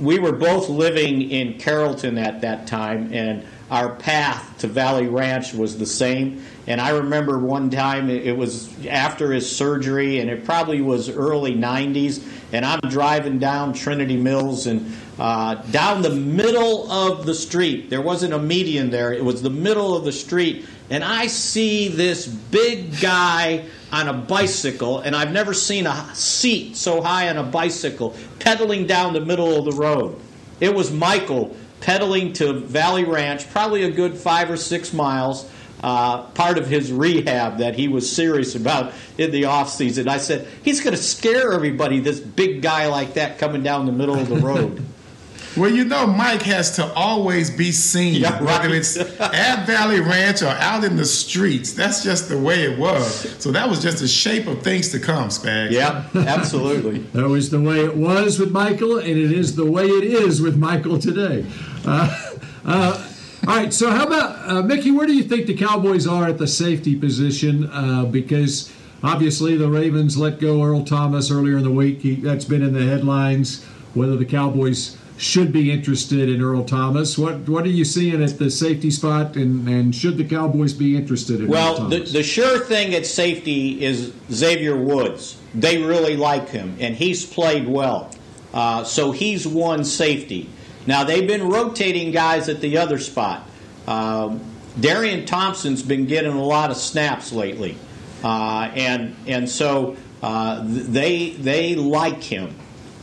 we were both living in Carrollton at that time, and our path to Valley Ranch was the same. And I remember one time it was after his surgery, and it probably was early '90s. And I'm driving down Trinity Mills, and uh, down the middle of the street, there wasn't a median there; it was the middle of the street, and I see this big guy on a bicycle, and I've never seen a seat so high on a bicycle pedaling down the middle of the road. It was Michael pedaling to Valley Ranch, probably a good five or six miles. Uh, part of his rehab that he was serious about in the off season. I said he's going to scare everybody. This big guy like that coming down the middle of the road. <laughs> Well, you know, Mike has to always be seen, yeah, right. whether it's at Valley Ranch or out in the streets. That's just the way it was. So that was just a shape of things to come, Spag. Yeah, absolutely. <laughs> that was the way it was with Michael, and it is the way it is with Michael today. Uh, uh, all right, so how about uh, Mickey? Where do you think the Cowboys are at the safety position? Uh, because obviously the Ravens let go Earl Thomas earlier in the week. He, that's been in the headlines. Whether the Cowboys should be interested in Earl Thomas. What what are you seeing at the safety spot, and, and should the Cowboys be interested in well, Earl Thomas? the, the sure thing at safety is Xavier Woods. They really like him, and he's played well. Uh, so he's one safety. Now they've been rotating guys at the other spot. Uh, Darian Thompson's been getting a lot of snaps lately, uh, and and so uh, they they like him.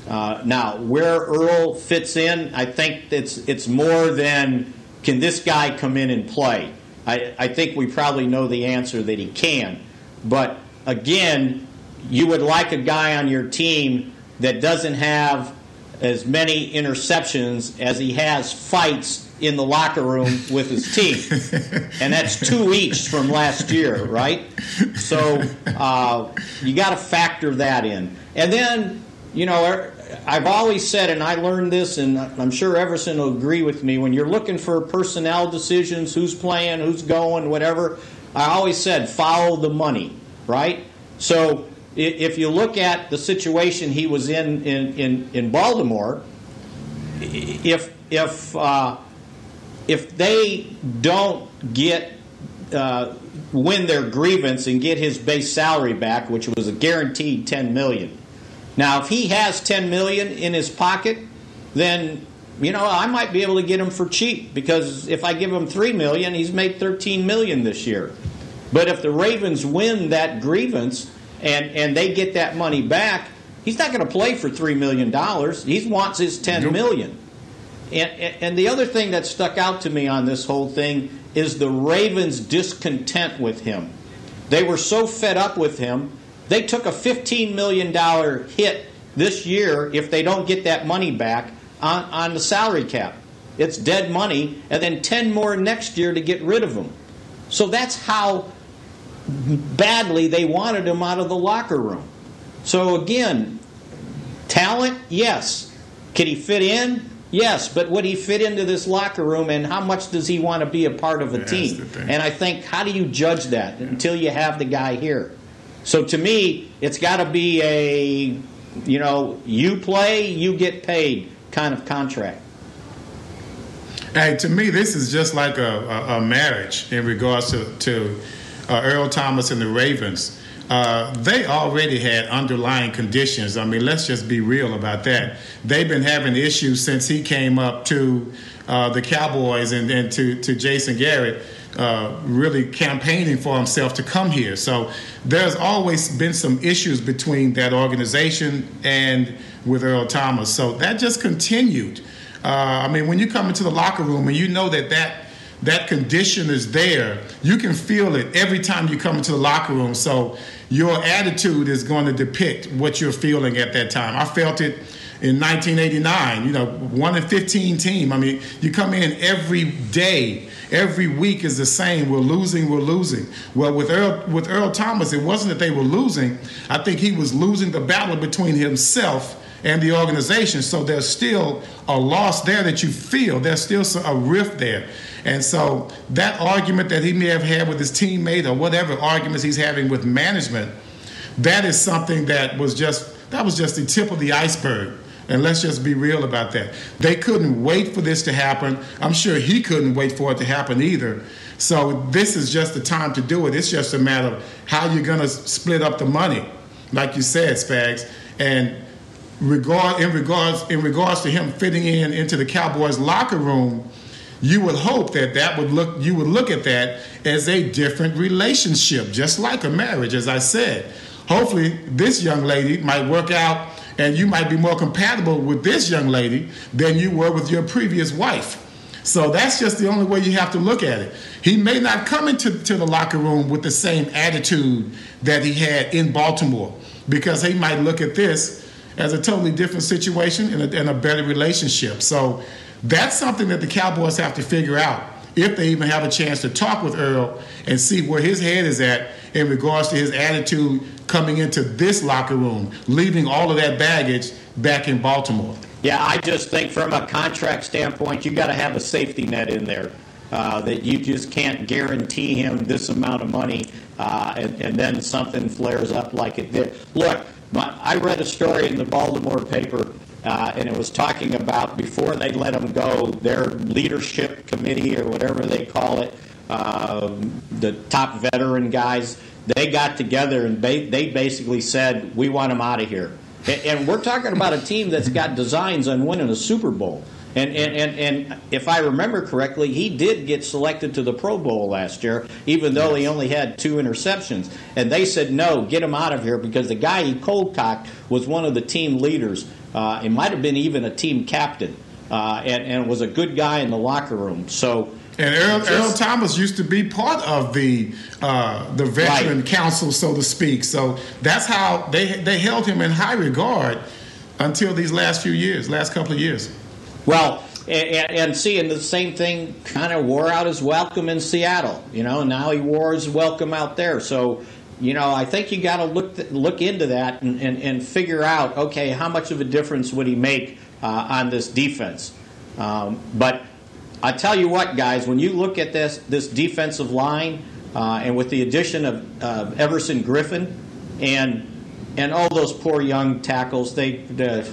Uh, now, where Earl fits in, I think it's it's more than can this guy come in and play. I, I think we probably know the answer that he can. But again, you would like a guy on your team that doesn't have as many interceptions as he has fights in the locker room with his team. <laughs> and that's two each from last year, right? So uh, you got to factor that in. And then, you know, I've always said, and I learned this, and I'm sure Everson will agree with me, when you're looking for personnel decisions, who's playing, who's going, whatever, I always said, follow the money, right? So if you look at the situation he was in in, in, in Baltimore, if, if, uh, if they don't get uh, win their grievance and get his base salary back, which was a guaranteed 10 million, now, if he has 10 million in his pocket, then you know I might be able to get him for cheap because if I give him 3 million, he's made 13 million this year. But if the Ravens win that grievance and and they get that money back, he's not going to play for 3 million dollars. He wants his 10 million. And, and the other thing that stuck out to me on this whole thing is the Ravens' discontent with him. They were so fed up with him they took a $15 million hit this year if they don't get that money back on, on the salary cap. It's dead money, and then 10 more next year to get rid of them. So that's how badly they wanted him out of the locker room. So again, talent, yes. Can he fit in? Yes, but would he fit into this locker room and how much does he want to be a part of a team? And I think, how do you judge that until you have the guy here? So to me, it's got to be a, you know, you play, you get paid kind of contract. Hey, to me, this is just like a, a, a marriage in regards to, to uh, Earl Thomas and the Ravens. Uh, they already had underlying conditions. I mean, let's just be real about that. They've been having issues since he came up to uh, the Cowboys and, and to, to Jason Garrett. Uh, really campaigning for himself to come here. So there's always been some issues between that organization and with Earl Thomas. So that just continued. Uh, I mean, when you come into the locker room and you know that that that condition is there, you can feel it every time you come into the locker room. So your attitude is going to depict what you're feeling at that time. I felt it in 1989. You know, one in 15 team. I mean, you come in every day. Every week is the same. We're losing. We're losing. Well, with Earl, with Earl Thomas, it wasn't that they were losing. I think he was losing the battle between himself and the organization. So there's still a loss there that you feel. There's still a rift there. And so that argument that he may have had with his teammate or whatever arguments he's having with management, that is something that was just that was just the tip of the iceberg. And let's just be real about that. They couldn't wait for this to happen. I'm sure he couldn't wait for it to happen either. So this is just the time to do it. It's just a matter of how you're going to split up the money, like you said, Spags. And regard in regards in regards to him fitting in into the Cowboys locker room, you would hope that that would look you would look at that as a different relationship, just like a marriage, as I said. Hopefully, this young lady might work out, and you might be more compatible with this young lady than you were with your previous wife. So that's just the only way you have to look at it. He may not come into to the locker room with the same attitude that he had in Baltimore because he might look at this as a totally different situation and a, and a better relationship. So that's something that the Cowboys have to figure out if they even have a chance to talk with Earl and see where his head is at in regards to his attitude coming into this locker room, leaving all of that baggage back in Baltimore. Yeah, I just think from a contract standpoint, you got to have a safety net in there. Uh, that you just can't guarantee him this amount of money, uh, and, and, then something flares up like it did. Look, my, I read a story in the Baltimore paper, uh, and it was talking about before they let him go, their leadership committee or whatever they call it, um, the top veteran guys, they got together and ba- they basically said, "We want him out of here." And we're talking about a team that's got designs on winning a Super Bowl. And, and, and, and if I remember correctly, he did get selected to the Pro Bowl last year, even though he only had two interceptions. And they said, no, get him out of here because the guy he cold cocked was one of the team leaders. Uh, it might have been even a team captain, uh, and, and was a good guy in the locker room. So and Earl, Just, Earl, Thomas used to be part of the uh, the veteran right. council, so to speak. So that's how they they held him in high regard until these last few years, last couple of years. Well, and, and seeing the same thing kind of wore out his welcome in Seattle. You know, now he wore his welcome out there. So you know, I think you got to look th- look into that and, and, and, figure out okay, how much of a difference would he make uh, on this defense? Um, but I tell you what, guys, when you look at this this defensive line, uh, and with the addition of uh, Everson Griffen, and and all those poor young tackles, they,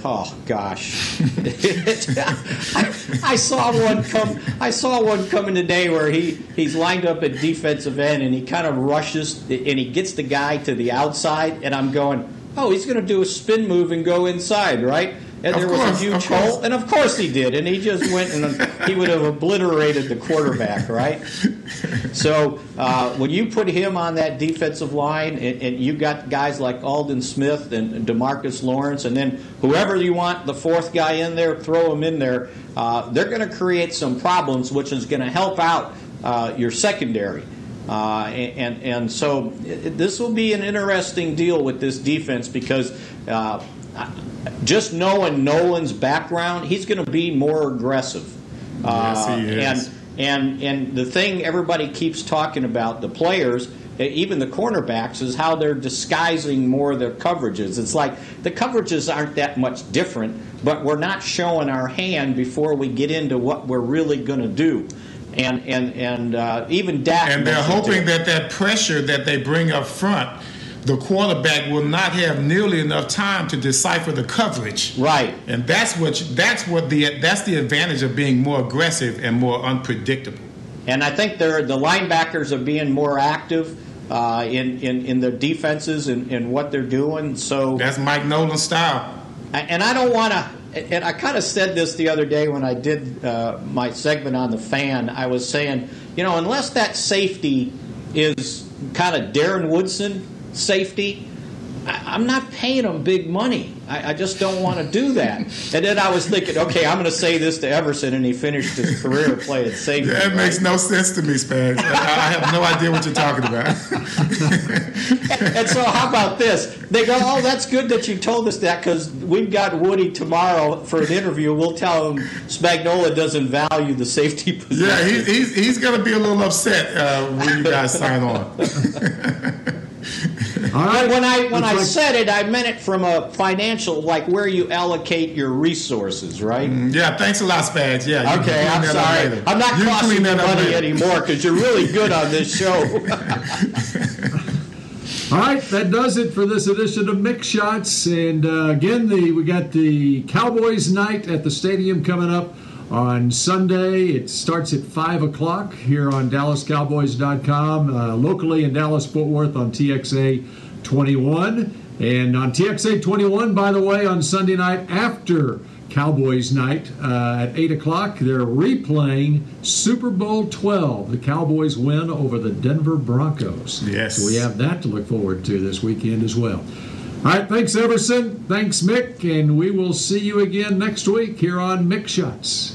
oh gosh, <laughs> I, I, saw one come. I saw one coming today where he he's lined up at defensive end and he kind of rushes and he gets the guy to the outside, and I'm going, oh, he's going to do a spin move and go inside, right? And there was a huge hole, and of course he did, and he just went and he would have obliterated the quarterback, right? So uh, when you put him on that defensive line, and, and you got guys like Aldon Smith and Demarcus Lawrence, and then whoever you want, the fourth guy in there, throw him in there. Uh, they're going to create some problems, which is going to help out uh, your secondary. Uh, and, and so this will be an interesting deal with this defense because uh, just knowing Nolan's background, he's going to be more aggressive. Yes, he uh, is. And, and, and the thing everybody keeps talking about, the players, even the cornerbacks, is how they're disguising more of their coverages. It's like the coverages aren't that much different, but we're not showing our hand before we get into what we're really going to do. And and and uh, even Dak. And they're hoping that that pressure that they bring up front, the quarterback will not have nearly enough time to decipher the coverage. Right. And that's what that's what the that's the advantage of being more aggressive and more unpredictable. And I think they're, the linebackers are being more active uh, in, in, in their defenses and, and what they're doing. So That's Mike Nolan's style. and I don't want to. And I kind of said this the other day when I did uh, my segment on the fan. I was saying, you know, unless that safety is kind of Darren Woodson safety, I, I'm not paying him big money. I, I just don't want to do that. <laughs> And then I was thinking, okay, I'm going to say this to Everson, and he finished his career playing <laughs> safety. That right? makes no sense to me, Spags. I, I have no idea what you're talking about. <laughs> and so how about this? They go, oh, that's good that you told us that because we've got Woody tomorrow for an interview. We'll tell him Spagnola doesn't value the safety position. yeah, he, he's, he's going to be a little upset uh, when you guys sign on. But when I when Looks I like- said it, I meant it from a financial, like where you allocate your resources, right? Yeah, thanks a lot, Spags. Yeah. you Okay, I'm sorry. I'm not You costing clean you money later. anymore because you're really good on this show. <laughs> All right, that does it for this edition of Mick Shots. And uh, again, the we got the Cowboys night at the stadium coming up on Sunday. It starts at five o'clock here on DallasCowboys.com, uh, locally in Dallas Fort Worth on TXA 21, and on TXA 21. By the way, on Sunday night after Cowboys night uh, at 8 o'clock. They're replaying Super Bowl 12. The Cowboys win over the Denver Broncos. Yes. So we have that to look forward to this weekend as well. All right, thanks, Everson. Thanks, Mick. And we will see you again next week here on Mick Shots.